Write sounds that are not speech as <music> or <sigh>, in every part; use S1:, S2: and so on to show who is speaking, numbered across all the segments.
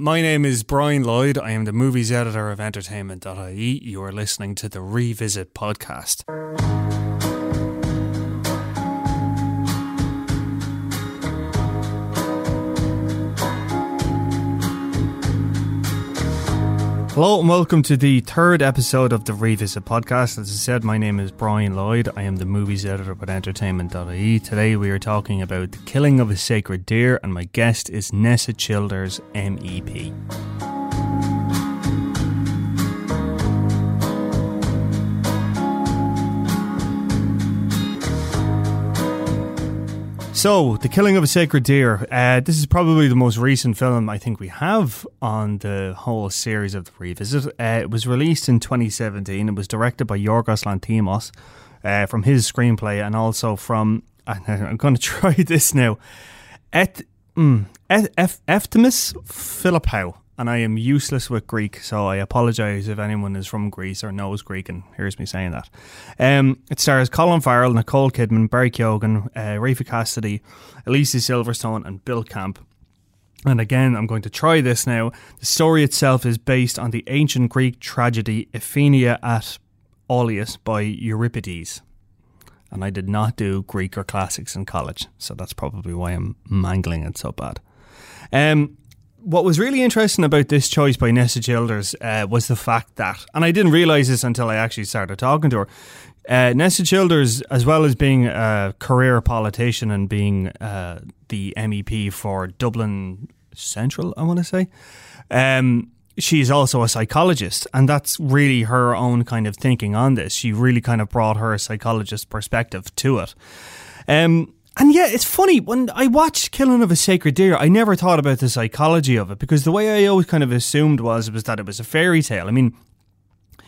S1: My name is Brian Lloyd. I am the movies editor of entertainment.ie. You are listening to the Revisit podcast. Hello and welcome to the third episode of the Revisit podcast. As I said, my name is Brian Lloyd. I am the movies editor at entertainment.ie. Today we are talking about the killing of a sacred deer, and my guest is Nessa Childers, MEP. So, The Killing of a Sacred Deer. Uh, this is probably the most recent film I think we have on the whole series of the revisit. Uh, it was released in 2017. It was directed by Yorgos Lanthimos uh, from his screenplay and also from. <laughs> I'm going to try <laughs> this now. Et, mm, Et, Ef, Eftimus Philippou and I am useless with Greek, so I apologise if anyone is from Greece or knows Greek and hears me saying that. Um, it stars Colin Farrell, Nicole Kidman, Barry Keoghan, uh, Raffey Cassidy, Alicia Silverstone, and Bill Camp. And again, I'm going to try this now. The story itself is based on the ancient Greek tragedy Iphigenia at Aulias by Euripides. And I did not do Greek or classics in college, so that's probably why I'm mangling it so bad. Um, what was really interesting about this choice by Nessa Childers uh, was the fact that, and I didn't realize this until I actually started talking to her. Uh, Nessa Childers, as well as being a career politician and being uh, the MEP for Dublin Central, I want to say, um, she's also a psychologist, and that's really her own kind of thinking on this. She really kind of brought her psychologist perspective to it. Um, and yeah, it's funny when I watched Killing of a Sacred Deer. I never thought about the psychology of it because the way I always kind of assumed was was that it was a fairy tale. I mean,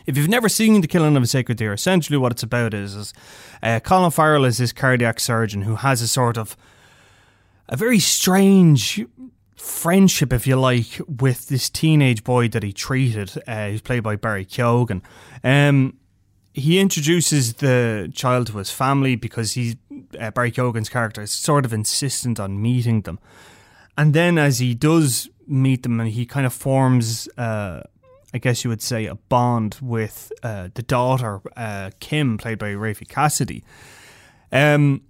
S1: if you've never seen The Killing of a Sacred Deer, essentially what it's about is, is uh, Colin Farrell is this cardiac surgeon who has a sort of a very strange friendship, if you like, with this teenage boy that he treated. Uh, he's played by Barry Keoghan. Um, he introduces the child to his family because he's uh, Barry Keoghan's character is sort of insistent on meeting them, and then as he does meet them, and he kind of forms, uh, I guess you would say, a bond with uh, the daughter uh, Kim, played by Raffey Cassidy. Um,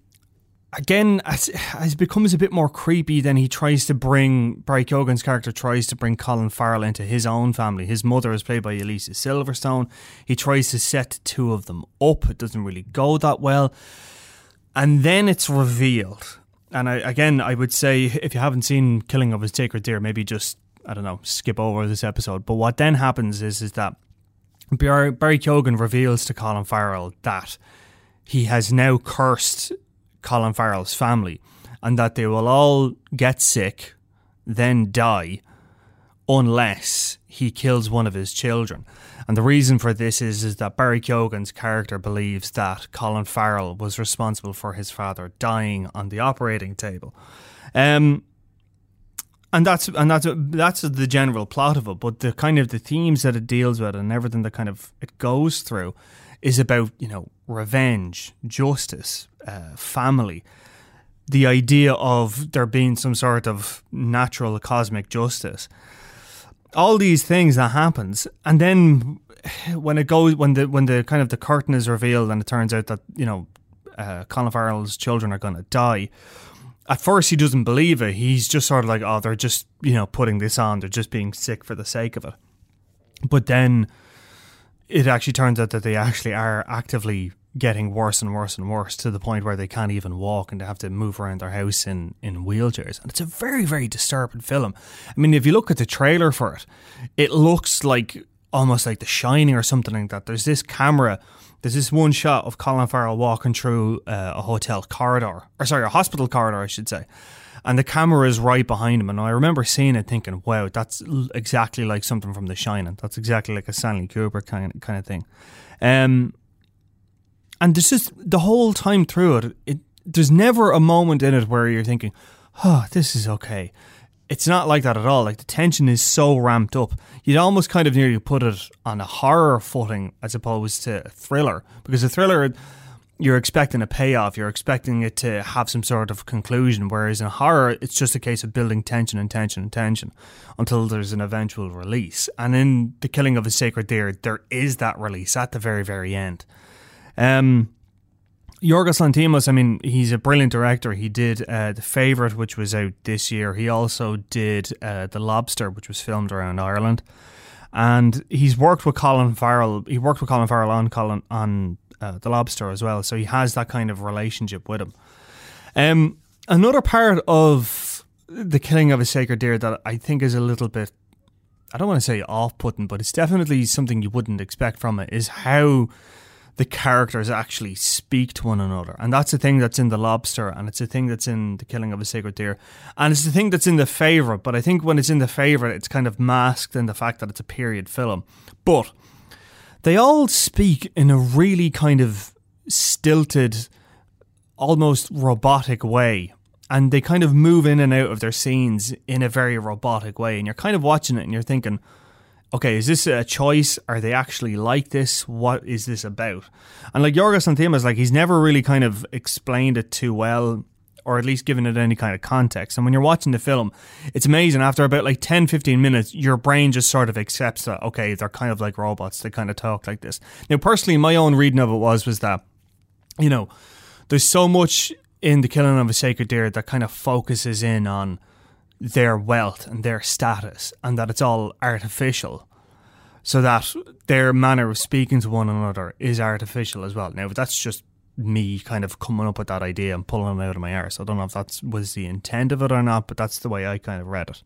S1: again, as, as it becomes a bit more creepy, then he tries to bring Barry Keoghan's character tries to bring Colin Farrell into his own family. His mother is played by Alicia Silverstone. He tries to set two of them up. It doesn't really go that well, and then it's revealed. And I, again, I would say if you haven't seen Killing of a Sacred Deer, maybe just I don't know, skip over this episode. But what then happens is is that Barry, Barry reveals to Colin Farrell that he has now cursed Colin Farrell's family, and that they will all get sick, then die, unless he kills one of his children. And the reason for this is, is that Barry Keoghan's character believes that Colin Farrell was responsible for his father dying on the operating table. Um, and that's and that's that's the general plot of it. But the kind of the themes that it deals with and everything that kind of it goes through is about you know revenge, justice, uh, family. The idea of there being some sort of natural cosmic justice. All these things that happens, and then when it goes when the when the kind of the curtain is revealed and it turns out that you know uh, Colin Farrell's children are going to die. At first, he doesn't believe it. He's just sort of like, oh, they're just you know putting this on. They're just being sick for the sake of it. But then it actually turns out that they actually are actively getting worse and worse and worse to the point where they can't even walk and they have to move around their house in, in wheelchairs. And it's a very, very disturbing film. I mean, if you look at the trailer for it, it looks like almost like The Shining or something like that. There's this camera, there's this one shot of Colin Farrell walking through uh, a hotel corridor, or sorry, a hospital corridor, I should say. And the camera is right behind him. And I remember seeing it thinking, wow, that's exactly like something from The Shining. That's exactly like a Stanley Kubrick kind of, kind of thing. Um, and there's just the whole time through it, it, there's never a moment in it where you're thinking, oh, this is okay. It's not like that at all. Like the tension is so ramped up. You'd almost kind of nearly put it on a horror footing as opposed to a thriller. Because a thriller, you're expecting a payoff. You're expecting it to have some sort of conclusion. Whereas in horror, it's just a case of building tension and tension and tension until there's an eventual release. And in The Killing of a Sacred Deer, there is that release at the very, very end. Um, Yorgos Lanthimos, I mean, he's a brilliant director. He did uh, The Favourite, which was out this year. He also did uh, The Lobster, which was filmed around Ireland. And he's worked with Colin Farrell. He worked with Colin Farrell on Colin on uh, The Lobster as well. So he has that kind of relationship with him. Um, another part of the killing of a sacred deer that I think is a little bit, I don't want to say off putting, but it's definitely something you wouldn't expect from it, is how the characters actually speak to one another. And that's the thing that's in The Lobster, and it's the thing that's in The Killing of a Sacred Deer. And it's the thing that's in The Favourite, but I think when it's in The Favourite, it's kind of masked in the fact that it's a period film. But they all speak in a really kind of stilted, almost robotic way. And they kind of move in and out of their scenes in a very robotic way. And you're kind of watching it and you're thinking, okay, is this a choice? Are they actually like this? What is this about? And like Yorgos Lanthimos, like he's never really kind of explained it too well or at least given it any kind of context. And when you're watching the film, it's amazing. After about like 10, 15 minutes, your brain just sort of accepts that, okay, they're kind of like robots. They kind of talk like this. Now, personally, my own reading of it was, was that, you know, there's so much in the killing of a sacred deer that kind of focuses in on their wealth and their status and that it's all artificial so that their manner of speaking to one another is artificial as well. Now, that's just me kind of coming up with that idea and pulling it out of my arse. I don't know if that was the intent of it or not, but that's the way I kind of read it.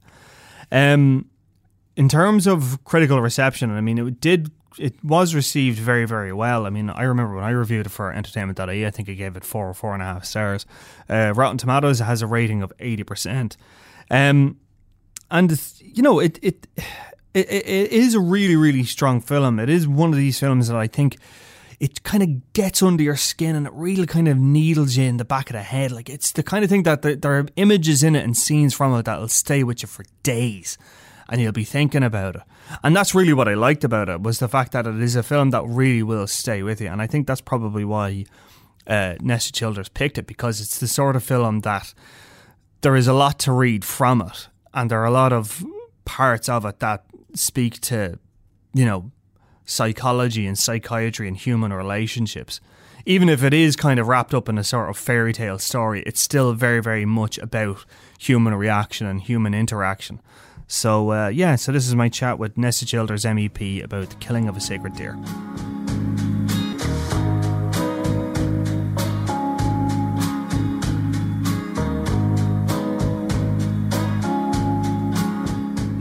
S1: Um, in terms of critical reception, I mean, it did it was received very, very well. I mean, I remember when I reviewed it for Entertainment.ie, I think I gave it four or four and a half stars. Uh, Rotten Tomatoes has a rating of 80%. Um, and you know, it, it it it is a really really strong film. It is one of these films that I think it kind of gets under your skin and it really kind of needles you in the back of the head. Like it's the kind of thing that there are images in it and scenes from it that'll stay with you for days, and you'll be thinking about it. And that's really what I liked about it was the fact that it is a film that really will stay with you. And I think that's probably why uh, Nessa Childers picked it because it's the sort of film that there is a lot to read from it, and there are a lot of parts of it that speak to, you know, psychology and psychiatry and human relationships. Even if it is kind of wrapped up in a sort of fairy tale story, it's still very, very much about human reaction and human interaction. So, uh, yeah, so this is my chat with Nessa Childers MEP about the killing of a sacred deer.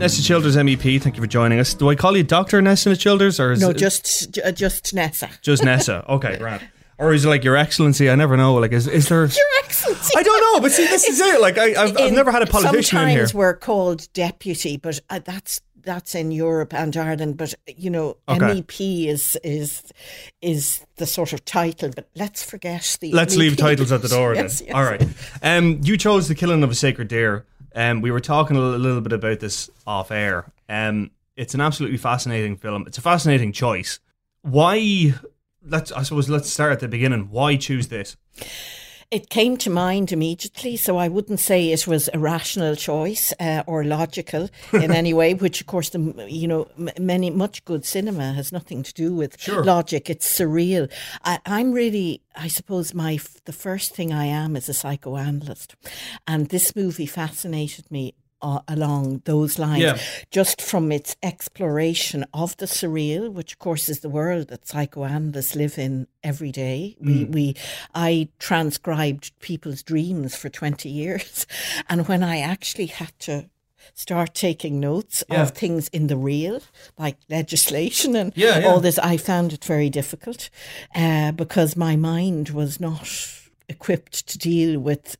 S1: Nessa Childers MEP, thank you for joining us. Do I call you Doctor Nessa Childers or
S2: no? just uh, just Nessa.
S1: Just Nessa. <laughs> Okay, right. Or is it like Your Excellency? I never know. Like, is is there
S2: Your Excellency?
S1: I don't know, but see, this is it. Like, I, have I've never had a politician
S2: in
S1: here.
S2: Sometimes we're called deputy, but uh, that's that's in Europe and Ireland, but you know, okay. MEP is is is the sort of title. But let's forget the.
S1: Let's
S2: MEP.
S1: leave titles at the door. <laughs>
S2: yes,
S1: then.
S2: Yes.
S1: All right. Um, you chose the killing of a sacred deer. Um, we were talking a little bit about this off air. Um, it's an absolutely fascinating film. It's a fascinating choice. Why? Let's. I suppose let's start at the beginning. Why choose this?
S2: It came to mind immediately, so I wouldn't say it was a rational choice uh, or logical in <laughs> any way. Which, of course, the you know many much good cinema has nothing to do with
S1: sure.
S2: logic. It's surreal. I, I'm really, I suppose, my the first thing I am is a psychoanalyst, and this movie fascinated me uh, along those lines,
S1: yeah.
S2: just from its exploration of the surreal, which of course is the world that psychoanalysts live in every day. Mm. We, we, I transcribed people's dreams for twenty years, <laughs> and when I actually had to start taking notes
S1: yeah.
S2: of things in the real, like legislation and
S1: yeah.
S2: all this, I found it very difficult uh, because my mind was not equipped to deal with,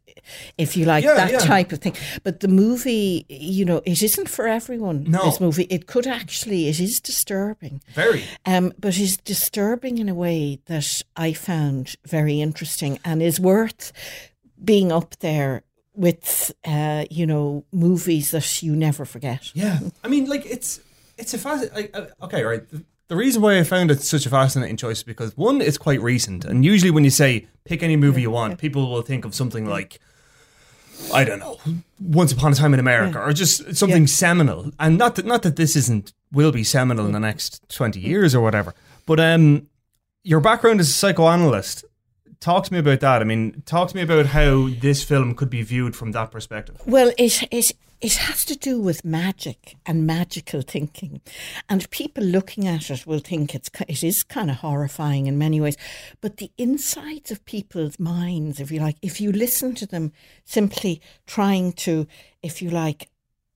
S2: if you like,
S1: yeah,
S2: that
S1: yeah.
S2: type of thing. But the movie, you know, it isn't for everyone.
S1: No.
S2: This movie, it could actually, it is disturbing.
S1: Very.
S2: Um, but it's disturbing in a way that I found very interesting and is worth being up there with, uh, you know, movies that you never forget.
S1: Yeah. <laughs> I mean, like, it's, it's a fast, like, uh, okay, right. The, reason why I found it such a fascinating choice is because one, it's quite recent, and usually when you say pick any movie you want, people will think of something like. I don't know, Once Upon a Time in America, or just something seminal, and not that not that this isn't will be seminal in the next twenty years or whatever. But um, your background as a psychoanalyst, talk to me about that. I mean, talk to me about how this film could be viewed from that perspective.
S2: Well, it it it has to do with magic and magical thinking, and people looking at it will think it's it is kind of horrifying in many ways. But the insides of people's minds, if you like, if you listen to them simply trying to, if you like,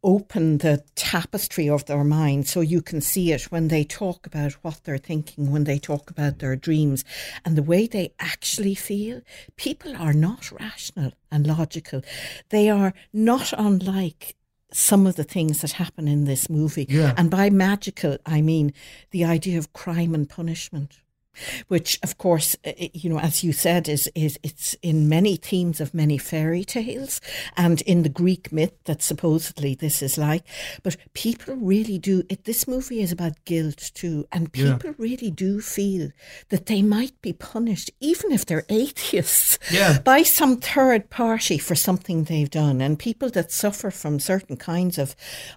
S2: open the tapestry of their mind so you can see it when they talk about what they're thinking, when they talk about their dreams, and the way they actually feel. People are not rational and logical. They are not unlike some of the things that happen in this movie.
S1: Yeah.
S2: And by magical, I mean the idea of crime and punishment which of course uh, uh, you know as you said is is it's in many themes of many fairy tales and in the greek myth that supposedly this is like but people really do it this movie is about guilt too and people yeah. really do feel that they might be punished even if they're atheists
S1: yeah.
S2: by some third party for something they've done and people that suffer from certain kinds of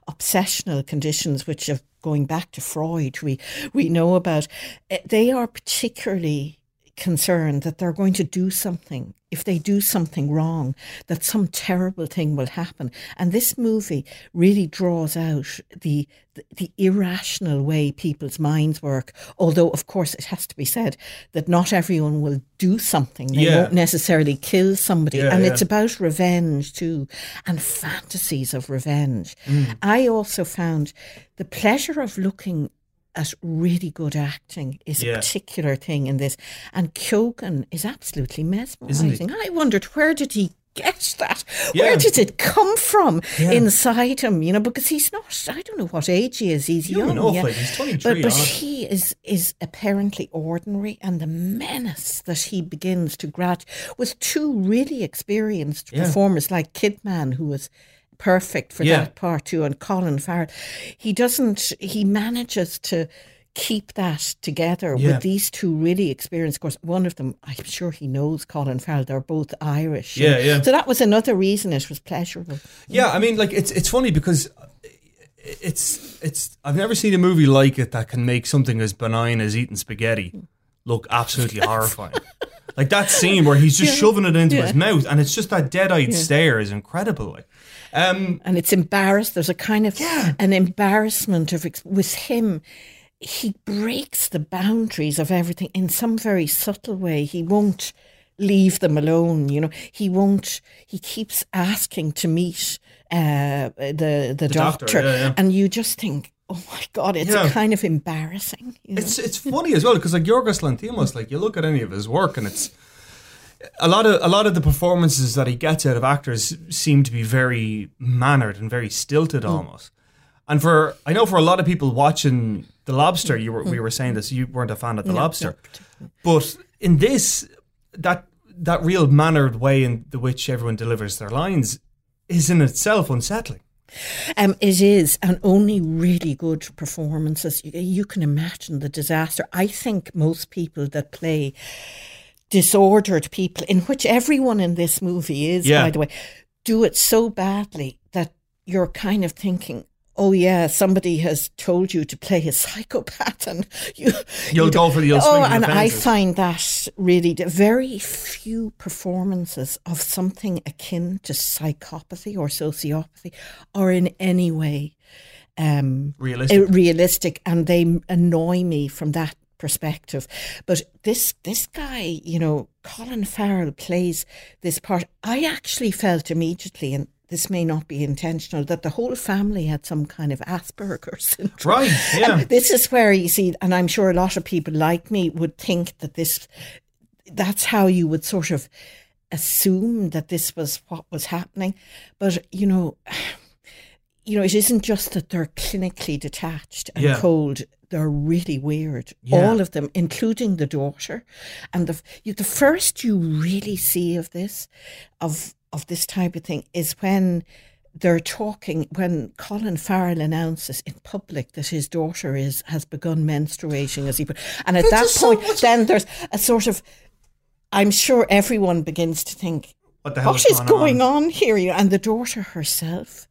S2: obsessional conditions which have going back to Freud, we, we know about, eh, they are particularly concerned that they're going to do something if they do something wrong, that some terrible thing will happen. And this movie really draws out the, the, the irrational way people's minds work. Although, of course, it has to be said that not everyone will do something. They
S1: Yeah.
S2: won't necessarily kill somebody.
S1: Yeah,
S2: and
S1: yeah.
S2: it's about revenge too, and fantasies of revenge.
S1: Mm.
S2: I also found the pleasure of looking at really good acting is
S1: Yeah.
S2: a particular thing in this. And Keoghan is absolutely mesmerizing. I wondered where did he get that?
S1: Yeah.
S2: Where did it come from
S1: Yeah.
S2: inside him? You know, because he's not. I don't know what age he is. He's
S1: Young
S2: young. yeah.
S1: he's 23,
S2: But but he is is apparently ordinary, and the menace that he begins to grad with two really experienced performers like Kidman, who was perfect for
S1: Yeah.
S2: that part too, and Colin Farrell. He doesn't. He manages to keep that together
S1: Yeah.
S2: with these two really experienced. Of course, one of them, I'm sure he knows Colin Farrell. They're both Irish.
S1: Yeah, yeah.
S2: So that was another reason it was pleasurable.
S1: Yeah, I mean, like it's it's funny because it's it's I've never seen a movie like it that can make something as benign as eating spaghetti look absolutely <laughs> horrifying. Like that scene where he's just shoving it into
S2: Yeah.
S1: his mouth, and it's just that dead-eyed stare is incredible. Like, um,
S2: and it's embarrassed. There's a kind of
S1: Yeah.
S2: an embarrassment of with him. He breaks the boundaries of everything in some very subtle way. He won't leave them alone. You know, he won't. He keeps asking to meet uh, the the,
S1: doctor,
S2: doctor,
S1: yeah, yeah.
S2: and you just think, oh my god, it's
S1: Yeah.
S2: kind of embarrassing. You know?
S1: it's it's funny as well because like Yorgos Lanthimos, like you look at any of his work, and it's a lot of a lot of the performances that he gets out of actors seem to be very mannered and very stilted almost. And for I know for a lot of people watching The Lobster, you were we were saying this, you weren't a fan of The
S2: No,
S1: Lobster,
S2: particularly.
S1: but in this that that real mannered way in the which everyone delivers their lines is in itself unsettling.
S2: Um, it is, and only really good performances. You, you can imagine the disaster. I think most people that play disordered people, in which everyone in this movie is,
S1: Yeah.
S2: by the way, do it so badly that you're kind of thinking. Oh yeah, somebody has told you to play a <laughs> psychopath, and you
S1: You'll
S2: you
S1: go for the-
S2: oh, and I find that really the very few performances of something akin to psychopathy or sociopathy are in any way um,
S1: Realistic.
S2: realistic, and they annoy me from that perspective. But this this guy, you know, Colin Farrell plays this part. I actually felt immediately, and this may not be intentional, that the whole family had some kind of Asperger's <laughs> syndrome.
S1: Right, yeah.
S2: And this is where you see, and I'm sure a lot of people like me would think that this, that's how you would sort of assume that this was what was happening. But, you know, <sighs> you know, it isn't just that they're clinically detached and
S1: Yeah.
S2: cold. They're really weird.
S1: Yeah.
S2: All of them, including the daughter. And the you, the first you really see of this, of of this type of thing, is when they're talking when Colin Farrell announces in public that his daughter is has begun menstruating as he put, and at that point, so then there's a sort of, I'm sure everyone begins to think,
S1: what, the hell
S2: what
S1: is
S2: is going
S1: on?
S2: on here? And the daughter herself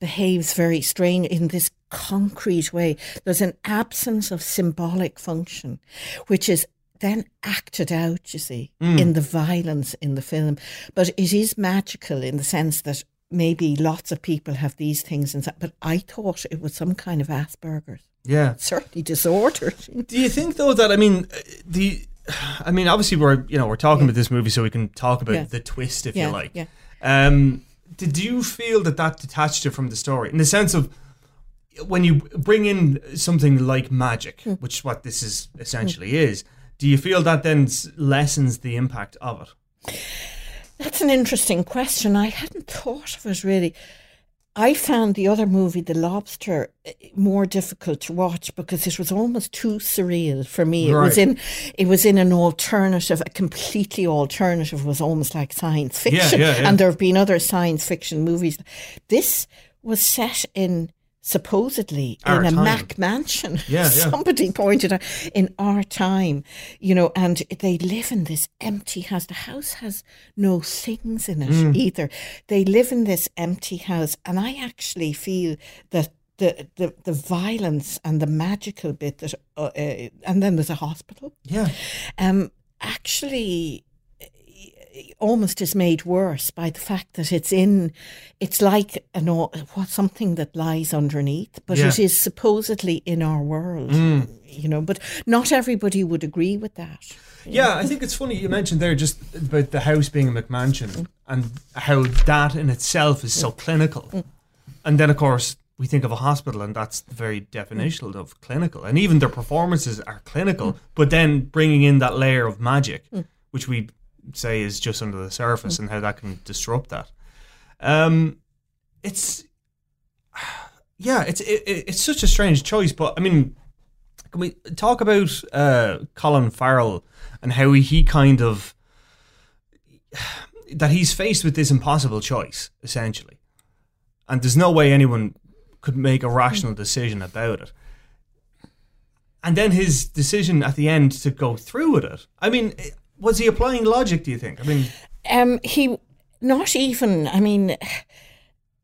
S2: behaves very strange in this concrete way. There's an absence of symbolic function, which is then acted out, you see,
S1: Mm.
S2: in the violence in the film. But it is magical in the sense that maybe lots of people have these things and but I thought it was some kind of Asperger's.
S1: Yeah. <laughs>
S2: Certainly disordered.
S1: Do you think though that I mean the I mean obviously we're you know we're talking about this movie so we can talk about
S2: Yeah.
S1: the twist if
S2: Yeah,
S1: you like.
S2: yeah.
S1: Um did you feel that that detached it from the story in the sense of when you bring in something like magic,
S2: Hmm.
S1: which is what this is essentially is, do you feel that then lessens the impact of it?
S2: That's an interesting question. I hadn't thought of it really. I found the other movie, The Lobster, eh, more difficult to watch because it was almost too surreal for me. It was in, it was in an alternative, a completely alternative. Was almost like science fiction,
S1: yeah, yeah.
S2: and there have been other science fiction movies. This was set in supposedly
S1: Our
S2: in a
S1: time.
S2: McMansion.
S1: Yeah, yeah. <laughs>
S2: Somebody pointed out in our time, you know, and they live in this empty house. The house has no things in it
S1: Mm.
S2: either. They live in this empty house, and I actually feel that. The, the, the violence and the magical bit that uh, uh, and then there's a hospital
S1: Yeah.
S2: um, actually almost is made worse by the fact that it's in it's like an what something that lies underneath but
S1: Yeah.
S2: it is supposedly in our world mm. you know but not everybody would agree with that
S1: Yeah, I think it's funny you mentioned there just about the house being a McMansion
S2: Mm.
S1: and how that in itself is so clinical. Mm. And then, of course, we think of a hospital, and that's the very definition of clinical. And even their performances are clinical, mm. but then bringing in that layer of magic, which we say is just under the surface, and how that can disrupt that. Um, it's yeah, it's it, it- it's such a strange choice, but I mean, can we talk about uh, Colin Farrell and how he, he kind of <sighs> that he's faced with this impossible choice essentially, and there's no way anyone could make a rational decision about it. And then his decision at the end to go through with it. I mean, was he applying logic? Do you think? I mean,
S2: um he not even i mean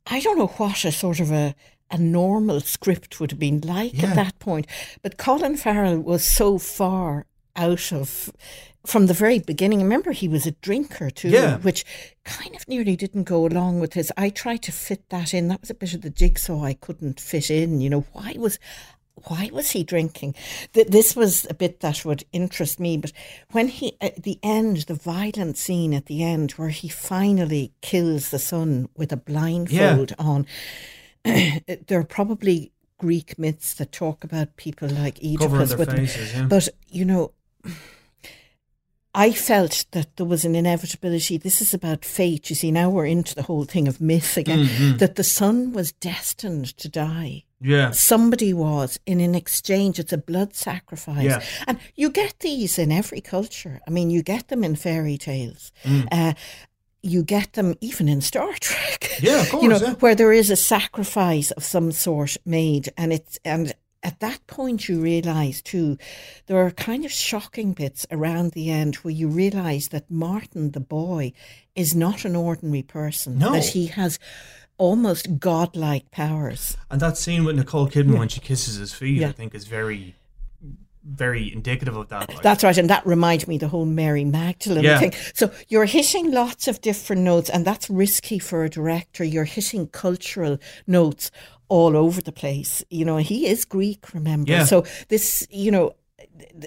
S2: i don't know what a sort of a a normal script would have been like
S1: Yeah.
S2: at that point but colin farrell was so far out of from the very beginning remember he was a drinker too
S1: Yeah.
S2: which kind of nearly didn't go along with his i tried to fit that in that was a bit of the jigsaw i couldn't fit in you know why was why was he drinking? Th- This was a bit that would interest me. But when he, at the end, the violent scene at the end where he finally kills the son with a blindfold on, <clears throat> there are probably Greek myths that talk about people like Oedipus with
S1: faces. Yeah.
S2: but you know, I felt that there was an inevitability. This is about fate. You see, now we're into the whole thing of myth again.
S1: Mm-hmm.
S2: That the son was destined to die.
S1: Yeah.
S2: Somebody was in an exchange. It's a blood sacrifice,
S1: Yeah.
S2: and you get these in every culture. I mean, you get them in fairy tales.
S1: Mm.
S2: Uh, you get them even in Star Trek.
S1: Yeah, of <laughs> course.
S2: you know,
S1: yeah.
S2: where there is a sacrifice of some sort made, and it's and at that point you realise too, there are kind of shocking bits around the end where you realise that Martin, the boy, is not an ordinary person.
S1: No.
S2: that he has almost godlike powers.
S1: And that scene with Nicole Kidman when she kisses his feet,
S2: Yeah.
S1: I think, is very, very indicative of that. like.
S2: That's right, and that reminds me the whole Mary Magdalene
S1: Yeah.
S2: thing. So you're hitting lots of different notes, and that's risky for a director. You're hitting cultural notes all over the place. You know, he is Greek, remember?
S1: Yeah.
S2: So this, you know.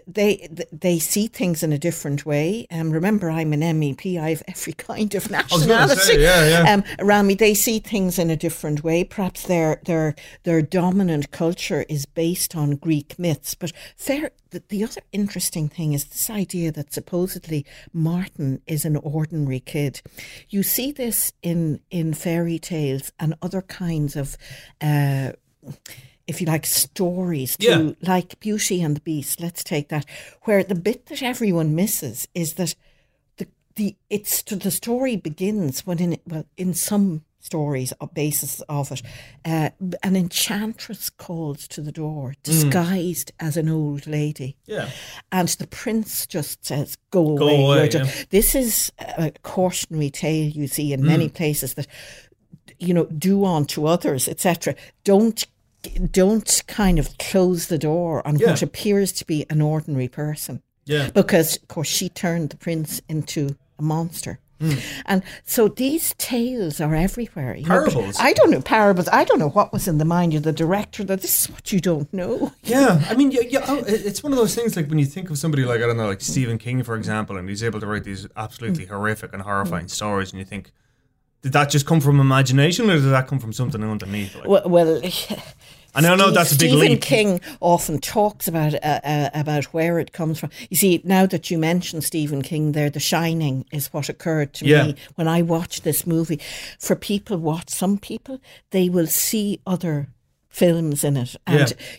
S2: They they see things in a different way. Um, remember, I'm an MEP. I have every <laughs> kind of nationality
S1: say, yeah, yeah.
S2: um, around me. They see things in a different way. Perhaps their their their dominant culture is based on Greek myths. But fair, the, the other interesting thing is this idea that supposedly Martin is an ordinary kid. You see this in in fairy tales and other kinds of. Uh, if you like, stories too, like Beauty and the Beast. Let's take that, where the bit that everyone misses is that the the it's the story begins when in well in some stories, a basis of it. Uh, an enchantress calls to the door, disguised mm. as an old lady.
S1: Yeah.
S2: And the prince just says, Go,
S1: Go
S2: away.
S1: away yeah.
S2: This is a cautionary tale you see in mm. many places that, you know, do unto others, etc. Don't don't kind of close the door on yeah. what appears to be an ordinary person.
S1: Yeah.
S2: Because, of course, she turned the prince into a monster. Mm. And so these tales are everywhere.
S1: parables.
S2: Know, I don't know parables. I don't know what was in the mind of the director that this is what you don't know. <laughs>
S1: Yeah, I mean, yeah, yeah, oh, it's one of those things. Like when you think of somebody like I don't know, like Stephen King, for example, and he's able to write these absolutely mm. horrific and horrifying mm. stories, and you think, did that just come from imagination, or did that come from something underneath?
S2: Like? Well, well <laughs>
S1: And I know that's a big
S2: Stephen
S1: leap.
S2: King often talks about uh, uh, about where it comes from. You see, now that you mention Stephen King, there, The Shining is what occurred to
S1: yeah.
S2: me when I watched this movie. For people, watch some people, they will see other films in it, and yeah.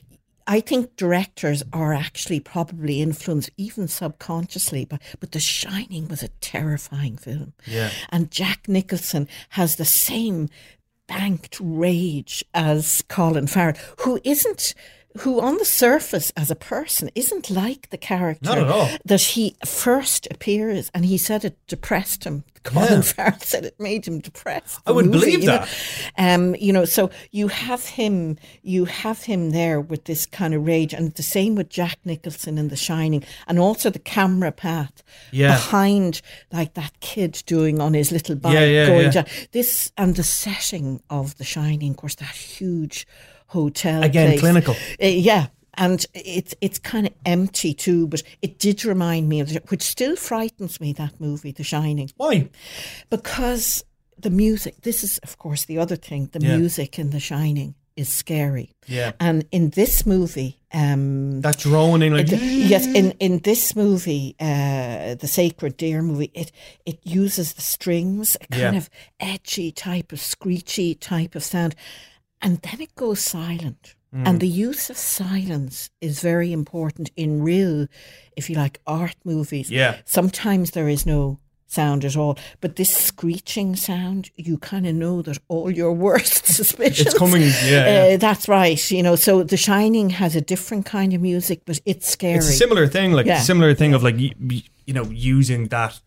S2: I think directors are actually probably influenced, even subconsciously, but but The Shining was a terrifying film.
S1: Yeah.
S2: And Jack Nicholson has the same banked rage as Colin Farrell, who isn't who on the surface as a person isn't like the character that he first appears and he said it depressed him Colin yeah. <laughs> Farrell said it made him depressed.
S1: I would
S2: movie,
S1: believe
S2: you
S1: that.
S2: Know? Um, you know, so you have him, you have him there with this kind of rage, and the same with Jack Nicholson in The Shining, and also the camera path
S1: yeah.
S2: behind, like that kid doing on his little bike
S1: yeah,
S2: going
S1: down.
S2: This and the setting of The Shining, of course, that huge hotel
S1: again
S2: place.
S1: clinical.
S2: Uh, yeah, and it's it's kind of empty too. But it did remind me of it, which still frightens me. That movie, The Shining.
S1: Why?
S2: Because the music. This is, of course, the other thing. The
S1: Yeah.
S2: music in The Shining is scary.
S1: Yeah.
S2: And in this movie, um,
S1: That droning, like
S2: it- yes, in, in this movie, uh, the Sacred Deer movie, it it uses the strings, a kind
S1: Yeah.
S2: of edgy type of screechy type of sound, and then it goes silent.
S1: Mm.
S2: And the use of silence is very important in real, if you like, art movies.
S1: Yeah.
S2: Sometimes there is no sound at all, but this screeching sound, you kind of know that all your <laughs> worst suspicions.
S1: It's coming, yeah, yeah.
S2: Uh, that's right. You know, so The Shining has a different kind of music, but it's scary.
S1: It's a similar thing, like
S2: Yeah.
S1: a similar thing of like you know using that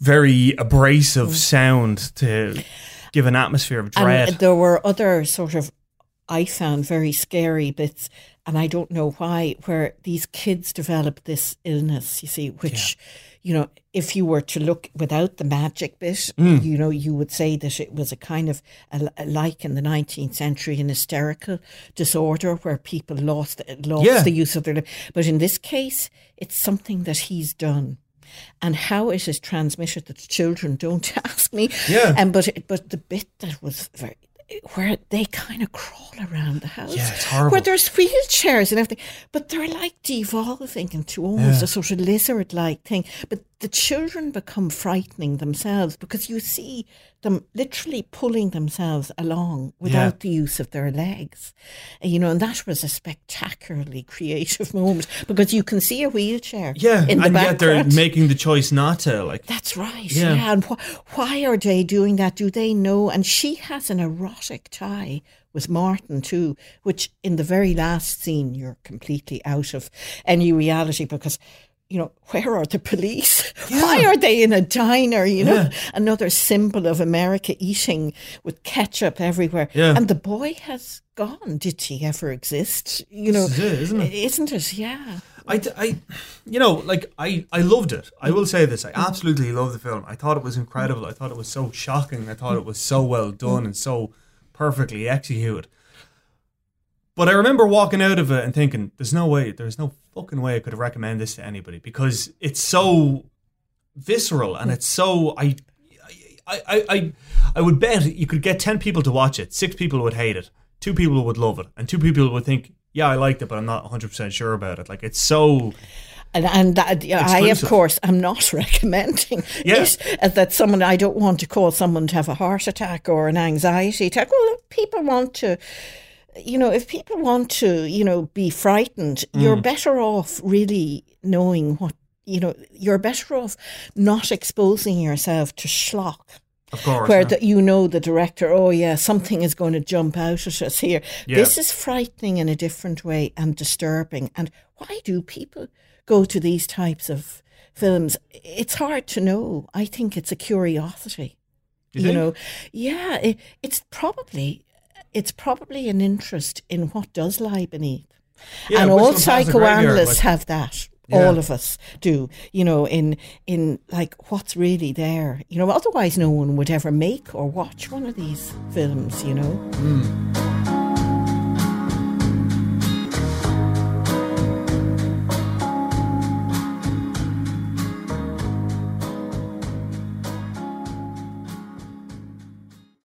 S1: very abrasive
S2: Mm.
S1: sound to give an atmosphere of dread.
S2: And there were other sort of, I found very scary bits, and I don't know why, where these kids develop this illness, you see, which, you know, if you were to look without the magic bit,
S1: Mm.
S2: you know, you would say that it was a kind of, a, a- like in the 19th century, an hysterical disorder where people lost, lost
S1: Yeah.
S2: the use of their lip. But in this case, it's something that he's done. And how it is transmitted to children, don't <laughs> ask me.
S1: Yeah.
S2: And but it, but the bit that was very where they kind of crawl around the house.
S1: Yeah, it's horrible.
S2: Where there's wheelchairs and everything, but they're like devolving into almost
S1: Yeah.
S2: a sort of lizard-like thing. But the children become frightening themselves because you see them literally pulling themselves along without the use of their legs. You know, and that was a spectacularly creative <laughs> moment because you can see a wheelchair
S1: yeah, and yet they're making the choice not to. Like,
S2: That's right.
S1: Yeah.
S2: Yeah. And wh- why are they doing that? Do they know? And she has an erotic tie with Martin too, which in the very last scene you're completely out of any reality because. You know, where are the police? <laughs> Why are they in a diner? You know,
S1: Yeah.
S2: another symbol of America eating with ketchup everywhere.
S1: Yeah.
S2: And the boy has gone. Did he ever exist? You know,
S1: is it, isn't it?
S2: Isn't it? Yeah.
S1: I, I, you know, like I, I loved it. I will say this: I absolutely love the film. I thought it was incredible. I thought it was so shocking. I thought it was so well done and so perfectly executed. But I remember walking out of it and thinking, "There's no way. There's no fucking way I could recommend this to anybody because it's so visceral and it's so I." I, I, I, I would bet you could get 10 people to watch it. Six people would hate it. Two people would love it. And two people would think, yeah, I liked it, but I'm not 100% sure about it. Like, it's so.
S2: And, and that, yeah, I, of course, am not <laughs> recommending
S1: Yeah.
S2: uh, that someone, I don't want to cause someone to have a heart attack or an anxiety attack. Well, people want to, you know, if people want to, you know, be frightened,
S1: Mm.
S2: you're better off really knowing what, you know, you're better off not exposing yourself to schlock.
S1: Of course,
S2: where
S1: yeah.
S2: the, you know the director, oh yeah, something is going to jump out at us here.
S1: Yeah.
S2: This is frightening in a different way and disturbing. And why do people go to these types of films? It's hard to know. I think it's a curiosity.
S1: You think?
S2: know, yeah, it, it's probably it's probably an interest in what does lie beneath.
S1: Yeah,
S2: and all
S1: Past the Graveyard,
S2: psychoanalysts have that.
S1: Yeah.
S2: All of us do, you know, in in like what's really there, you know. Otherwise, no one would ever make or watch one of these films, you know.